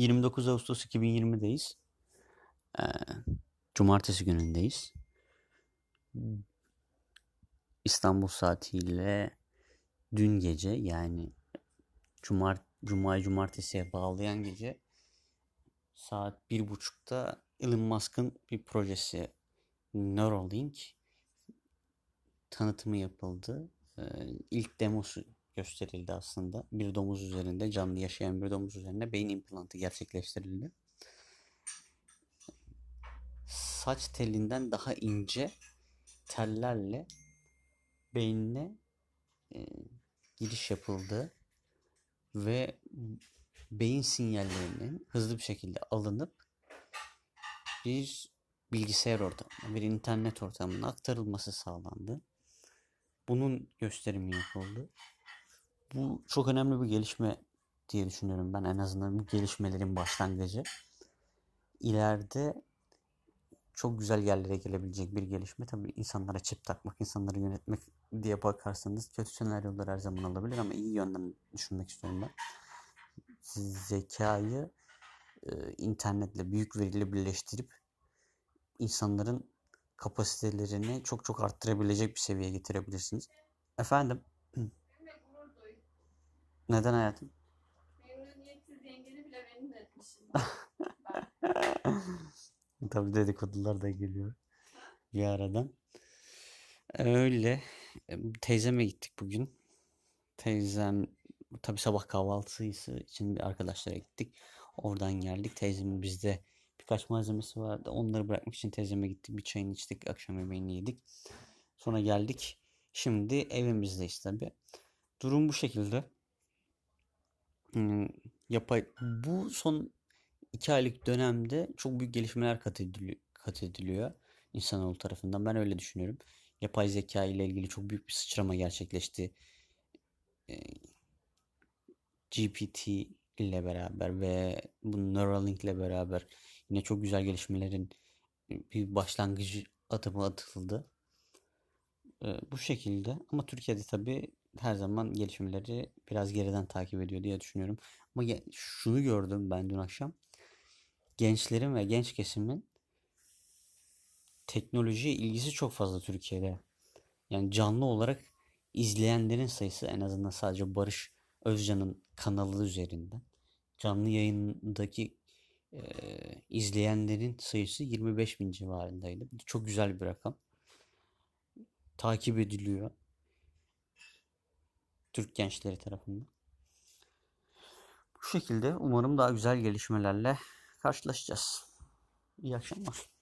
29 Ağustos 2020'deyiz. Ee, cumartesi günündeyiz. İstanbul saatiyle dün gece yani Cumar Cuma'yı cumartesiye bağlayan gece saat bir buçukta Elon Musk'ın bir projesi Neuralink tanıtımı yapıldı. Ee, ilk demosu gösterildi aslında. Bir domuz üzerinde, canlı yaşayan bir domuz üzerinde beyin implantı gerçekleştirildi. Saç telinden daha ince tellerle beynine e, giriş yapıldı ve beyin sinyallerinin hızlı bir şekilde alınıp bir bilgisayar ortamına, bir internet ortamına aktarılması sağlandı. Bunun gösterimi yapıldı. Bu çok önemli bir gelişme diye düşünüyorum ben en azından gelişmelerin başlangıcı. İleride çok güzel yerlere gelebilecek bir gelişme. Tabii insanlara çip takmak, insanları yönetmek diye bakarsanız kötü senaryolar her zaman olabilir ama iyi yönden düşünmek istiyorum ben. Zekayı e, internetle, büyük veriyle birleştirip insanların kapasitelerini çok çok arttırabilecek bir seviyeye getirebilirsiniz. Efendim? Neden hayatım? Memnuniyetsiz yengeni bile memnun etmişsin. Tabii dedikodular da geliyor bir aradan. Öyle. Teyzeme gittik bugün. Teyzem tabii sabah kahvaltısı için bir arkadaşlara gittik. Oradan geldik. Teyzemin bizde birkaç malzemesi vardı. Onları bırakmak için teyzeme gittik. Bir çayını içtik. Akşam yemeğini yedik. Sonra geldik. Şimdi evimizdeyiz tabii. Durum bu şekilde. Hmm, yapay bu son iki aylık dönemde çok büyük gelişmeler kat ediliyor, kat ediliyor insanoğlu tarafından. Ben öyle düşünüyorum. Yapay zeka ile ilgili çok büyük bir sıçrama gerçekleşti. E, GPT ile beraber ve bu Neuralink ile beraber yine çok güzel gelişmelerin bir başlangıcı adımı atıldı. E, bu şekilde ama Türkiye'de tabii her zaman gelişmeleri biraz geriden takip ediyor diye düşünüyorum. Ama şunu gördüm ben dün akşam. Gençlerin ve genç kesimin teknolojiye ilgisi çok fazla Türkiye'de. Yani canlı olarak izleyenlerin sayısı en azından sadece Barış Özcan'ın kanalı üzerinden canlı yayındaki e, izleyenlerin sayısı 25 bin civarındaydı. Çok güzel bir rakam. Takip ediliyor. Türk gençleri tarafından. Bu şekilde umarım daha güzel gelişmelerle karşılaşacağız. İyi akşamlar.